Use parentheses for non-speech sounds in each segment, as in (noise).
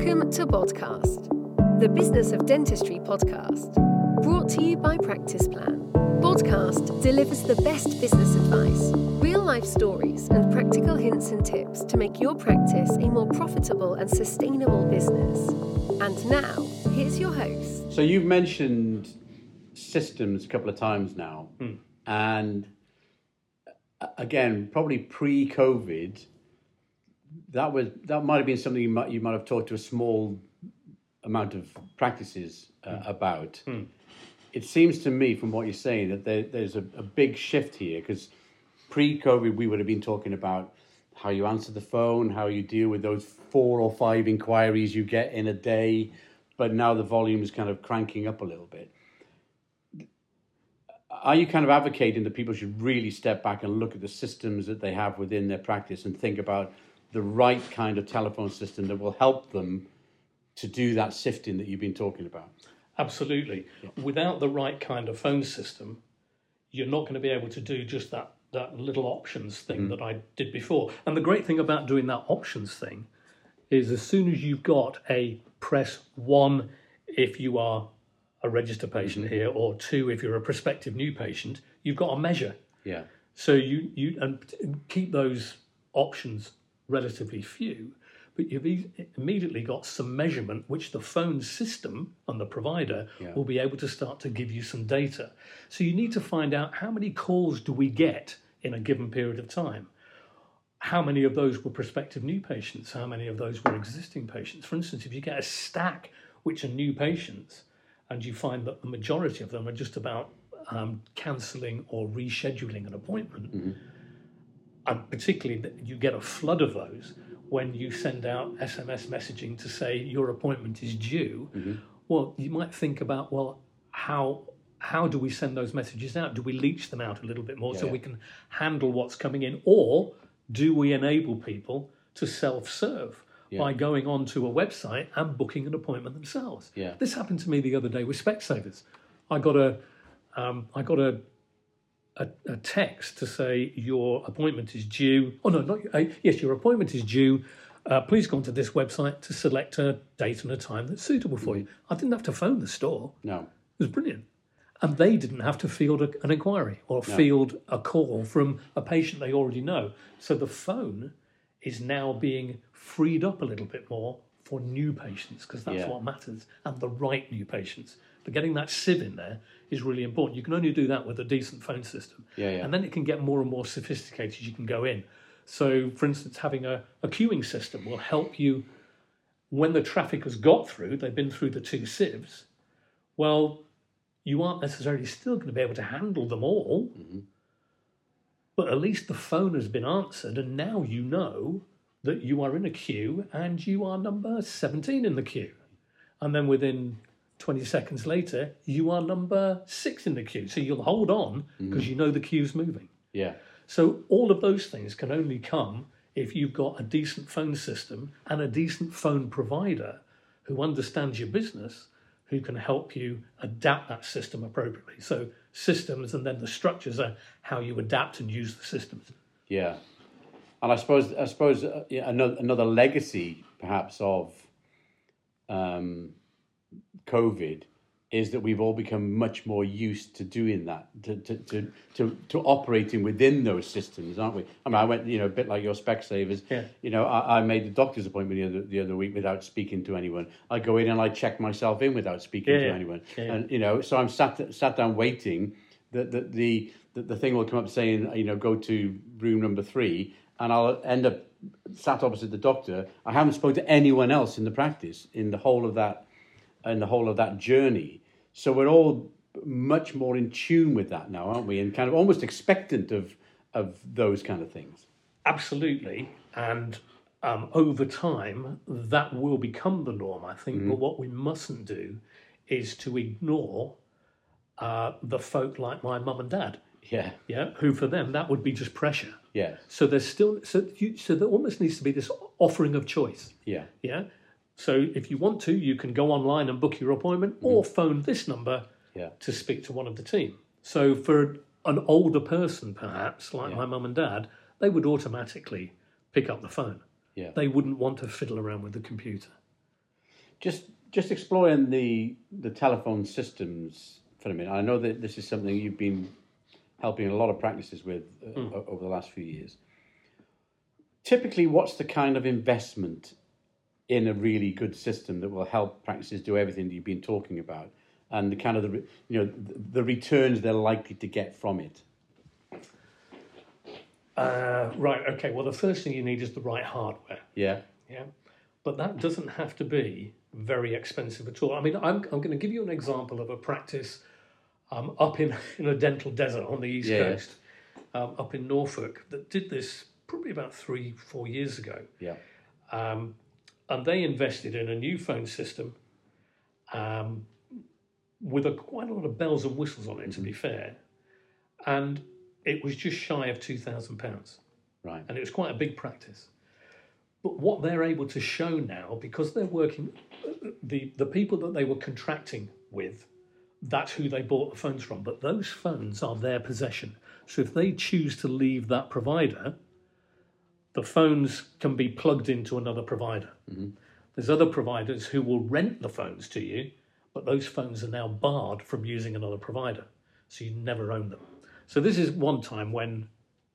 Welcome to Podcast, the Business of Dentistry podcast, brought to you by Practice Plan. Podcast delivers the best business advice, real life stories, and practical hints and tips to make your practice a more profitable and sustainable business. And now, here's your host. So you've mentioned systems a couple of times now, and uh, again, probably pre-COVID, that was that might have been something you might you might have talked to a small amount of practices uh, about. It seems to me, from what you're saying, that there, there's a, a big shift here because pre-COVID we would have been talking about how you answer the phone, how you deal with those four or five inquiries you get in a day, but now the volume is kind of cranking up a little bit. Are you kind of advocating that people should really step back and look at the systems that they have within their practice and think about the right kind of telephone system that will help them to do that sifting that you've been talking about? Absolutely. Without the right kind of phone system, you're not going to be able to do just that that little options thing mm-hmm. that I did before. And the great thing about doing that options thing is as soon as you've got a press one if you are a registered patient mm-hmm. here or two if you're a prospective new patient, you've got a measure. Yeah. So you you and keep those options relatively few, but you've e- immediately got some measurement which the phone system and the provider Yeah. will be able to start to give you some data. So you need to find out how many calls do we get in a given period of time. How many of those were prospective new patients? How many of those were existing patients? For instance, if you get a stack which are new patients, and you find that the majority of them are just about um, cancelling or rescheduling an appointment, and particularly you get a flood of those when you send out SMS messaging to say your appointment is due. Well, you might think about well, how how do we send those messages out? Do we leach them out a little bit more so Yeah. we can handle what's coming in, or do we enable people to self-serve? By going onto a website and booking an appointment themselves. Yeah. This happened to me the other day with Specsavers. I got a, um, I got a, a, a text to say your appointment is due. Oh no, not uh, yes, your appointment is due. Uh, please go onto this website to select a date and a time that's suitable for you. I didn't have to phone the store. No. It was brilliant. And they didn't have to field a, an inquiry or field a call from a patient they already know. So the phone is now being freed up a little bit more for new patients because that's Yeah. what matters and the right new patients. But getting that sieve in there is really important. You can only do that with a decent phone system. Yeah, yeah. And then it can get more and more sophisticated as you can go in. So, for instance, having a, a queuing system will help you when the traffic has got through, they've been through the two sieves, well, you aren't necessarily still going to be able to handle them all. Mm-hmm. But at least the phone has been answered, and now you know that you are in a queue and you are number 17 in the queue. And then within 20 seconds later, you are number six in the queue. So you'll hold on because you know the queue's moving. Yeah. So all of those things can only come if you've got a decent phone system and a decent phone provider who understands your business, who can help you adapt that system appropriately. So systems and then the structures are how you adapt and use the systems. Yeah, and I suppose I suppose uh, yeah, another another legacy perhaps of um, COVID is that we've all become much more used to doing that, to to to to, to operating within those systems, aren't we? I mean, I went, you know, a bit like your Specsavers. Yeah. You know, I, I made the doctor's appointment the other the other week without speaking to anyone. I go in and I check myself in without speaking Yeah, to yeah. anyone, Yeah, and you know, so I'm sat sat down waiting. The the the the, the thing will come up saying, you know, go to room number three, and I'll end up sat opposite the doctor. I haven't spoken to anyone else in the practice in the whole of that in the whole of that journey. So we're all much more in tune with that now, aren't we? And kind of almost expectant of of those kind of things. Absolutely. And um, over time, that will become the norm, I think. But what we mustn't do is to ignore uh, the folk like my mum and dad, Yeah, yeah, who for them that would be just pressure. yeah, So there's still so you, so there almost needs to be this offering of choice. yeah, Yeah. So if you want to, you can go online and book your appointment, or phone this number yeah, to speak to one of the team. So for an older person, perhaps like my mum and dad, they would automatically pick up the phone. yeah. They wouldn't want to fiddle around with the computer. just just exploring the the telephone systems for a minute. I know that this is something you've been helping a lot of practices with uh, o- over the last few years. Typically, what's the kind of investment in a really good system that will help practices do everything that you've been talking about, and the kind of the you know the, returns they're likely to get from it? Uh, right. Okay. Well, the first thing you need is the right hardware. Yeah, Yeah, but that doesn't have to be very expensive at all. I mean, I'm I'm going to give you an example of a practice um, up in (laughs) in a dental desert on the east yeah. coast, um, up in Norfolk, that did this probably about three four years ago. yeah, Um, and they invested in a new phone system um, with a, quite a lot of bells and whistles on it, to be fair. And it was just shy of £2,000. right. And it was quite a big practice. But what they're able to show now, because they're working, the, the people that they were contracting with, that's who they bought the phones from. But those phones are their possession. So if they choose to leave that provider, the phones can be plugged into another provider. Mm-hmm. There's other providers who will rent the phones to you, but those phones are now barred from using another provider. So you never own them. So this is one time when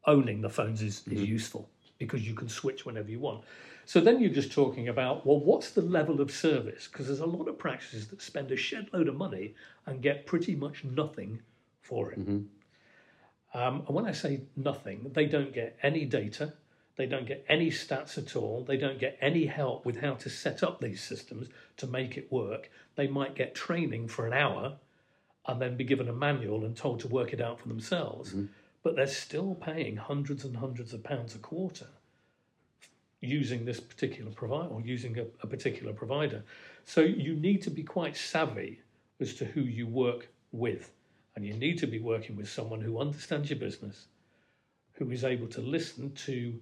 owning the phones is, is mm-hmm. useful because you can switch whenever you want. So then you're just talking about, well, what's the level of service? Because there's a lot of practices that spend a shed load of money and get pretty much nothing for it. Mm-hmm. Um, and when I say nothing, they don't get any data, they don't get any stats at all, they don't get any help with how to set up these systems to make it work. They might get training for an hour and then be given a manual and told to work it out for themselves. Mm-hmm. But they're still paying hundreds and hundreds of pounds a quarter using this particular provider or using a, a particular provider. So you need to be quite savvy as to who you work with. And you need to be working with someone who understands your business, who is able to listen to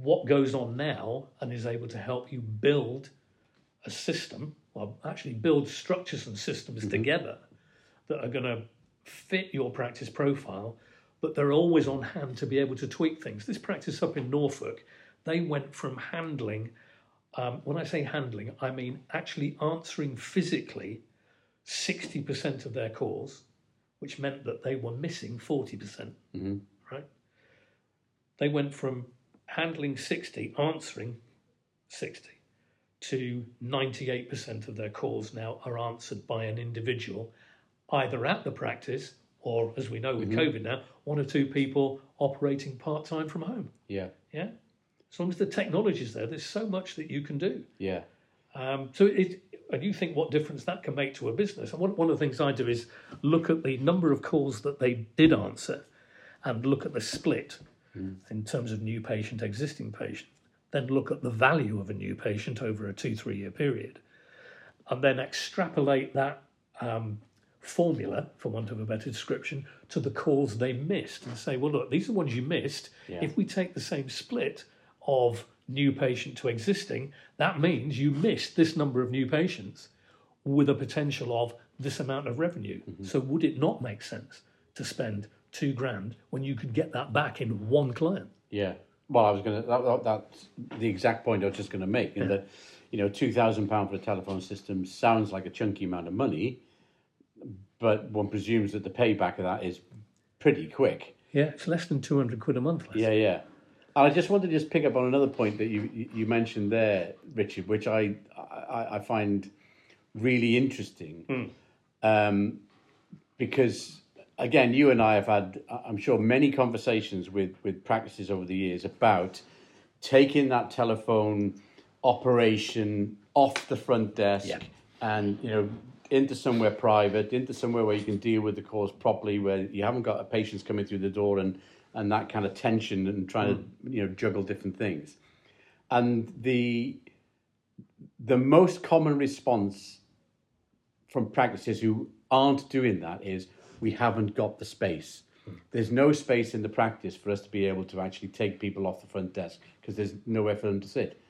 what goes on now and is able to help you build a system, well, actually build structures and systems together that are going to fit your practice profile, but they're always on hand to be able to tweak things. This practice up in Norfolk, they went from handling, um, when I say handling, I mean actually answering physically 60% of their calls, which meant that they were missing 40%, percent right? They went from handling 60, answering 60, to 98% of their calls now are answered by an individual, either at the practice or, as we know with COVID now, one or two people operating part time from home. Yeah, Yeah. As long as the technology's there, there's so much that you can do. yeah, Um, so it, and you think what difference that can make to a business. And one, one of the things I do is look at the number of calls that they did answer and look at the split in terms of new patient, existing patient. Then look at the value of a new patient over a two, three year period. And then extrapolate that um, formula, for want of a better description, to the calls they missed and say, well, look, these are the ones you missed. Yeah. If we take the same split of new patient to existing, that means you missed this number of new patients with a potential of this amount of revenue. So would it not make sense to spend two grand when you could get that back in one client? yeah. Well, I was going to, that, that, that's the exact point I was just going to make. In that, you know, £2,000 for a telephone system sounds like a chunky amount of money, but one presumes that the payback of that is pretty quick. Yeah, it's less than 200 quid a month. Les. Yeah, yeah. And I just wanted to just pick up on another point that you you- you mentioned there, Richard, which I I, I find really interesting, um, because again, you and I have had, I'm sure, many conversations with with practices over the years about taking that telephone operation off the front desk Yeah. and you know into somewhere private, into somewhere where you can deal with the calls properly, where you haven't got a patients coming through the door and and that kind of tension and trying to mm. you know juggle different things. And the the most common response from practices who aren't doing that is we haven't got the space. There's no space in the practice for us to be able to actually take people off the front desk because there's nowhere for them to sit.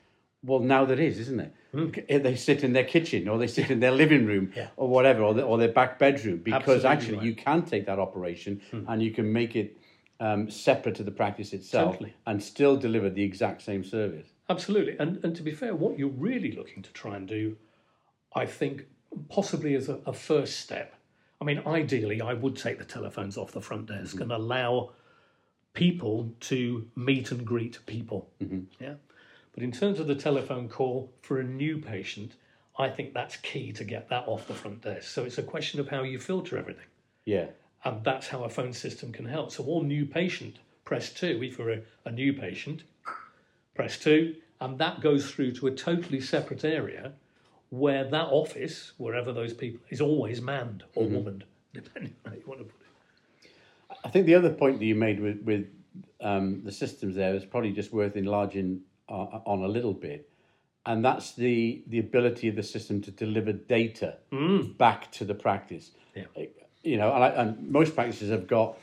Well, now there is, isn't there? Hmm. Eh, they sit in their kitchen or they sit in their living room Yeah. or whatever, or, the, or their back bedroom because Absolutely actually right. you can take that operation hmm. and you can make it um, separate to the practice itself Totally. and still deliver the exact same service. Absolutely. And, and to be fair, what you're really looking to try and do I think possibly as a, a first step. I mean, ideally, I would take the telephones off the front desk mm-hmm. and allow people to meet and greet people. Mm-hmm. Yeah. But in terms of the telephone call for a new patient, I think that's key to get that off the front desk. So it's a question of how you filter everything. Yeah. And that's how a phone system can help. So all new patient, press two. If you're a, a new patient, press two, and that goes through to a totally separate area where that office, wherever those people, is always manned or womaned, (laughs) depending on how you want to put it. I think the other point that you made with with um, the systems there is probably just worth enlarging uh, on a little bit, and that's the the ability of the system to deliver data back to the practice. Yeah. You know, and, I, and most practices have got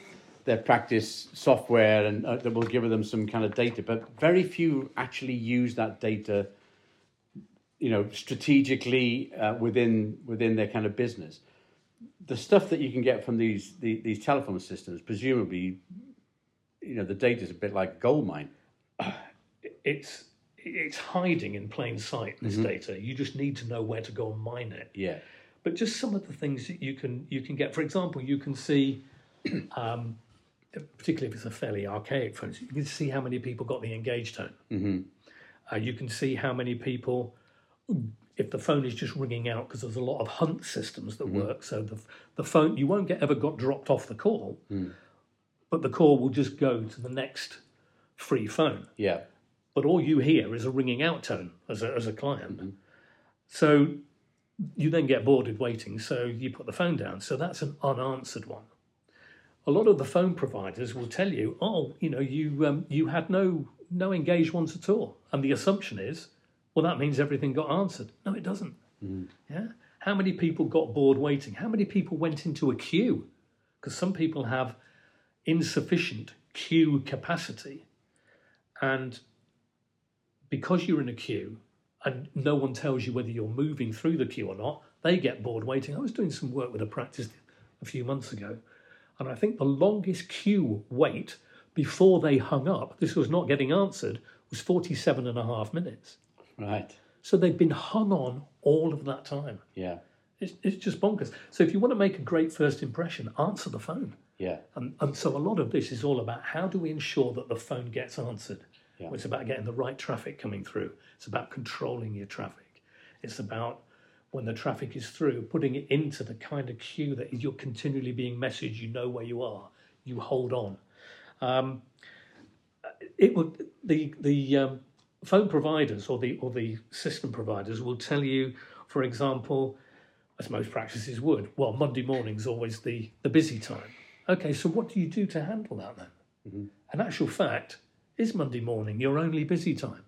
their practice software and uh, that will give them some kind of data, but very few actually use that data. You know, strategically uh, within within their kind of business the stuff that you can get from these the, these telephone systems, presumably, you know, the data is a bit like a gold mine. (clears throat) It's it's hiding in plain sight. This data, you just need to know where to go and mine it. Yeah, but just some of the things that you can you can get. For example, you can see, (clears throat) um, particularly if it's a fairly archaic phone, you can see how many people got the engaged tone. Mm-hmm. Uh, you can see how many people, if the phone is just ringing out, because there's a lot of hunt systems that mm. work. So the the phone you won't get ever got dropped off the call, mm. but the call will just go to the next free phone yeah, but all you hear is a ringing out tone as a, as a client. Mm-hmm. So you then get bored with waiting, so you put the phone down. So that's an unanswered one. A lot of the phone providers will tell you, "Oh, you know, you um, you had no no engaged ones at all," and the assumption is, "Well, that means everything got answered." No, it doesn't. Mm. Yeah. How many people got bored waiting? How many people went into a queue? Because some people have insufficient queue capacity, and because you're in a queue and no one tells you whether you're moving through the queue or not, they get bored waiting. I was doing some work with a practice a few months ago, and I think the longest queue wait before they hung up, this was not getting answered, was 47 and a half minutes. Right. So they've been hung on all of that time. Yeah, It's, it's just bonkers. So if you want to make a great first impression, answer the phone. yeah, And, and so a lot of this is all about how do we ensure that the phone gets answered. Yeah. It's about getting the right traffic coming through. It's about controlling your traffic. It's about when the traffic is through, putting it into the kind of queue that you're continually being messaged. You know where you are. You hold on. Um, it would the the um, phone providers or the or the system providers will tell you, for example, as most practices would. Well, Monday morning's always the the busy time. Okay, so what do you do to handle that then? Mm-hmm. An actual fact, is Monday morning your only busy time?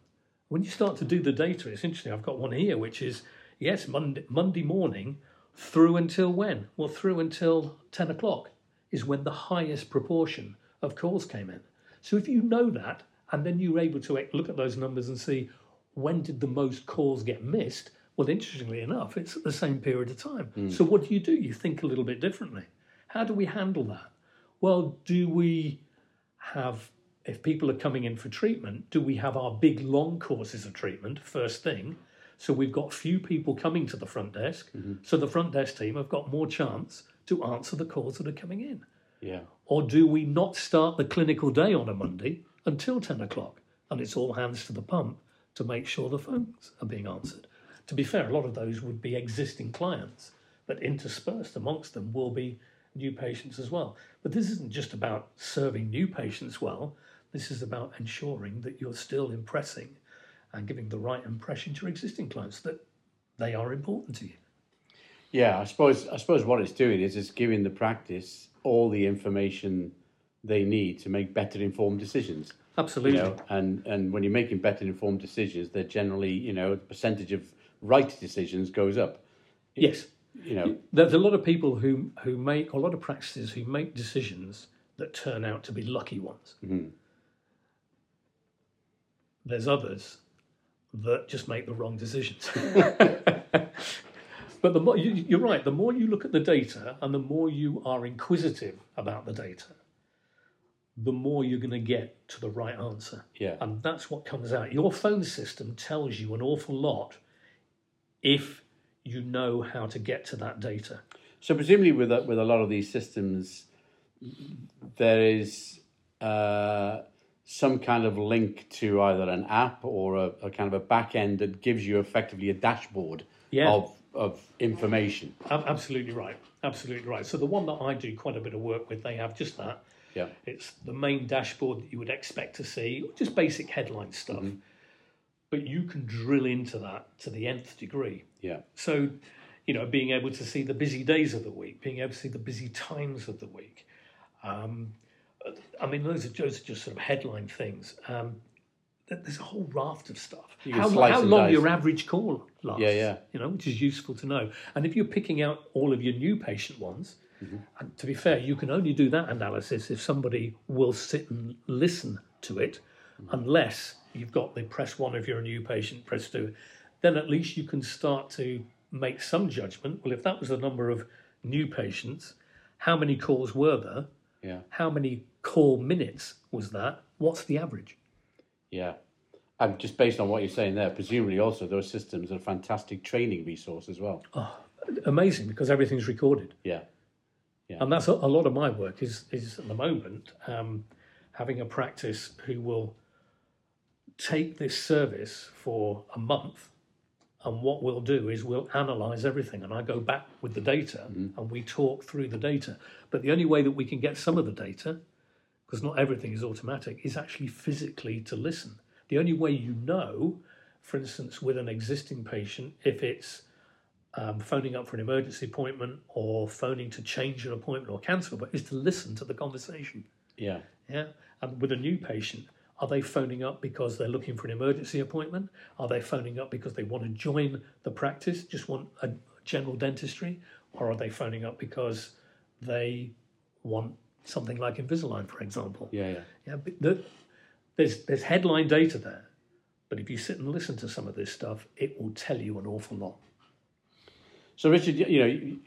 When you start to do the data, it's interesting. I've got one here, which is yes, Monday Monday morning through until when? Well, through until ten o'clock is when the highest proportion of calls came in. So if you know that, and then you're able to eh, look at those numbers and see when did the most calls get missed, well, interestingly enough, it's at the same period of time. Hmm. So what do you do? You think a little bit differently. How do we handle that? Well, do we have, if people are coming in for treatment, do we have our big long courses of treatment first thing? So we've got few people coming to the front desk. Mm-hmm. So the front desk team have got more chance to answer the calls that are coming in. yeah, Or do we not start the clinical day on a Monday until 10 o'clock and it's all hands to the pump to make sure the phones are being answered? To be fair, a lot of those would be existing clients, but interspersed amongst them will be new patients as well. But this isn't just about serving new patients well, this is about ensuring that you're still impressing and giving the right impression to your existing clients that they are important to you. yeah. I suppose I suppose what it's doing is it's giving the practice all the information they need to make better informed decisions. Absolutely. You know, and and when you're making better informed decisions, they're generally you know the percentage of right decisions goes up. Yes. You know, There's a lot of people who who make a lot of practices who make decisions that turn out to be lucky ones. Mm-hmm. There's others that just make the wrong decisions. (laughs) but the more you, you're right, the more you look at the data and the more you are inquisitive about the data, the more you're going to get to the right answer. yeah, And that's what comes out. Your phone system tells you an awful lot if you know how to get to that data. So presumably, with a, with a lot of these systems, there is uh, some kind of link to either an app or a, a, kind of a back end that gives you effectively a dashboard Yeah. of of information. Absolutely right. Absolutely right. So the one that I do quite a bit of work with, they have just that. Yeah. It's the main dashboard that you would expect to see, just basic headline stuff. But you can drill into that to the nth degree. Yeah. So, you know, being able to see the busy days of the week, being able to see the busy times of the week. Um, I mean, those are just, just sort of headline things. Um, there's a whole raft of stuff. How, how long dice. your average call lasts? Yeah, yeah. You know, which is useful to know. And if you're picking out all of your new patient ones, Mm-hmm. and to be fair, you can only do that analysis if somebody will sit and listen to it, Mm-hmm. unless you've got the press one if you're a new patient, press two. Then at least you can start to make some judgment. Well, if that was the number of new patients, how many calls were there? Yeah. How many call minutes was that? What's the average? Yeah. And just based on what you're saying there, presumably also those systems are a fantastic training resource as well. Oh, Amazing because everything's recorded. Yeah. And that's a, a lot of my work is is at the moment um, having a practice who will take this service for a month and what we'll do is we'll analyze everything and i go back with the data and we talk through the data. But the only way that we can get some of the data because not everything is automatic is actually physically to listen. The only way you know for instance with an existing patient if it's um, phoning up for an emergency appointment or phoning to change an appointment or cancel but is to listen to the conversation Yeah. yeah and with a new patient are they phoning up because they're looking for an emergency appointment are they phoning up because they want to join the practice just want a general dentistry or are they phoning up because they want something like invisalign for example Yeah. Yeah. yeah, the, there's there's headline data there, but if you sit and listen to some of this stuff, it will tell you an awful lot. So, Richard, you know, you-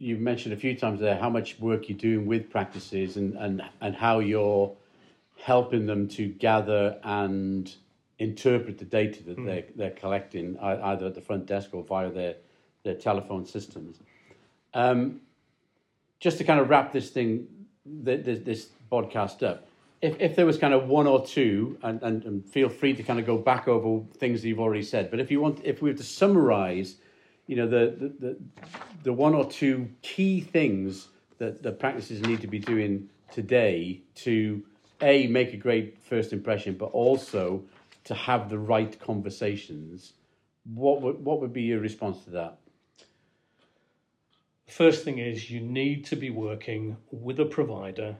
you've mentioned a few times there how much work you're doing with practices and, and, and how you're helping them to gather and interpret the data that they're, they're collecting, either at the front desk or via their, their telephone systems. Um, just to kind of wrap this thing, this, this podcast up, if, if there was kind of one or two, and, and, and feel free to kind of go back over things that you've already said, but if you want, if we were to summarize, you know, the, the, the, the one or two key things that the practices need to be doing today to a make a great first impression, but also to have the right conversations. What would what would be your response to that? First thing is you need to be working with a provider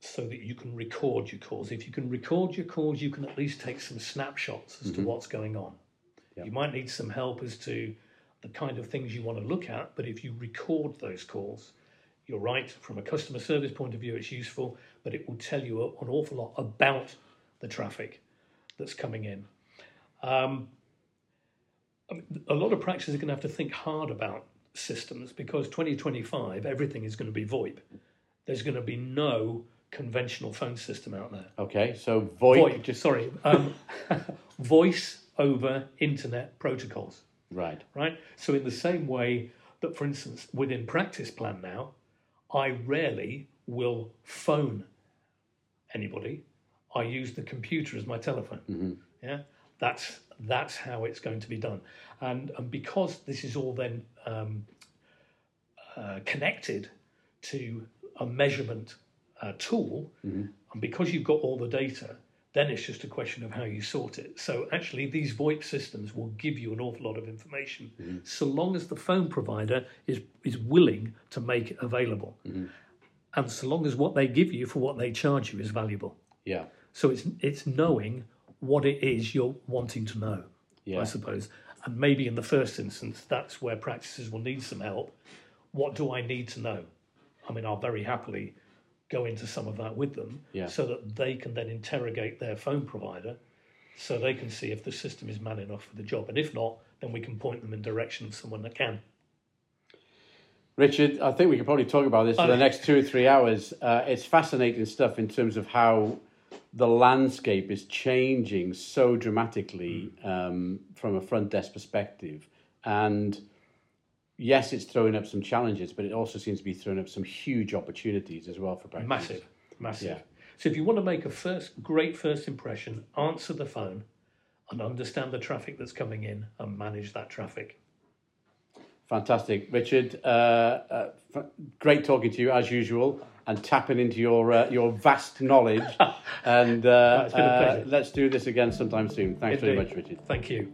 so that you can record your calls. If you can record your calls, you can at least take some snapshots as to mm-hmm. what's going on. Yeah. You might need some help as to the kind of things you want to look at, but if you record those calls, you're right, from a customer service point of view, it's useful, but it will tell you an awful lot about the traffic that's coming in. Um, I mean, a lot of practices are going to have to think hard about systems because 2025, everything is going to be VoIP. There's going to be no conventional phone system out there. Okay, so VoIP, VoIP, just sorry, um, (laughs) voice over internet protocols, right? right? So in the same way that, for instance, within Practice Plan now, I rarely will phone anybody. I use the computer as my telephone. Yeah, that's that's how it's going to be done, and and because this is all then um, uh, connected to a measurement uh, tool, and because you've got all the data, then it's just a question of how you sort it. So actually, these VoIP systems will give you an awful lot of information, mm-hmm. so long as the phone provider is is willing to make it available, mm-hmm. and so long as what they give you for what they charge you is valuable. Yeah, So it's it's knowing what it is you're wanting to know, Yeah. I suppose. And maybe in the first instance, that's where practices will need some help. What do I need to know? I mean, I'll very happily go into some of that with them Yeah. so that they can then interrogate their phone provider so they can see if the system is man enough for the job. And if not, then we can point them in direction of someone that can. Richard, I think we could probably talk about this for the next two or three hours. Uh, it's fascinating stuff in terms of how the landscape is changing so dramatically um, from a front desk perspective And yes, it's throwing up some challenges, but it also seems to be throwing up some huge opportunities as well for practice. Massive, massive. Yeah. So if you want to make a first great first impression, answer the phone and understand the traffic that's coming in and manage that traffic. Fantastic, Richard. Uh, uh, f- great talking to you as usual, and tapping into your uh, your vast knowledge. (laughs) and uh, it's been a uh, let's do this again sometime soon. Thanks very much, Richard. Thank you.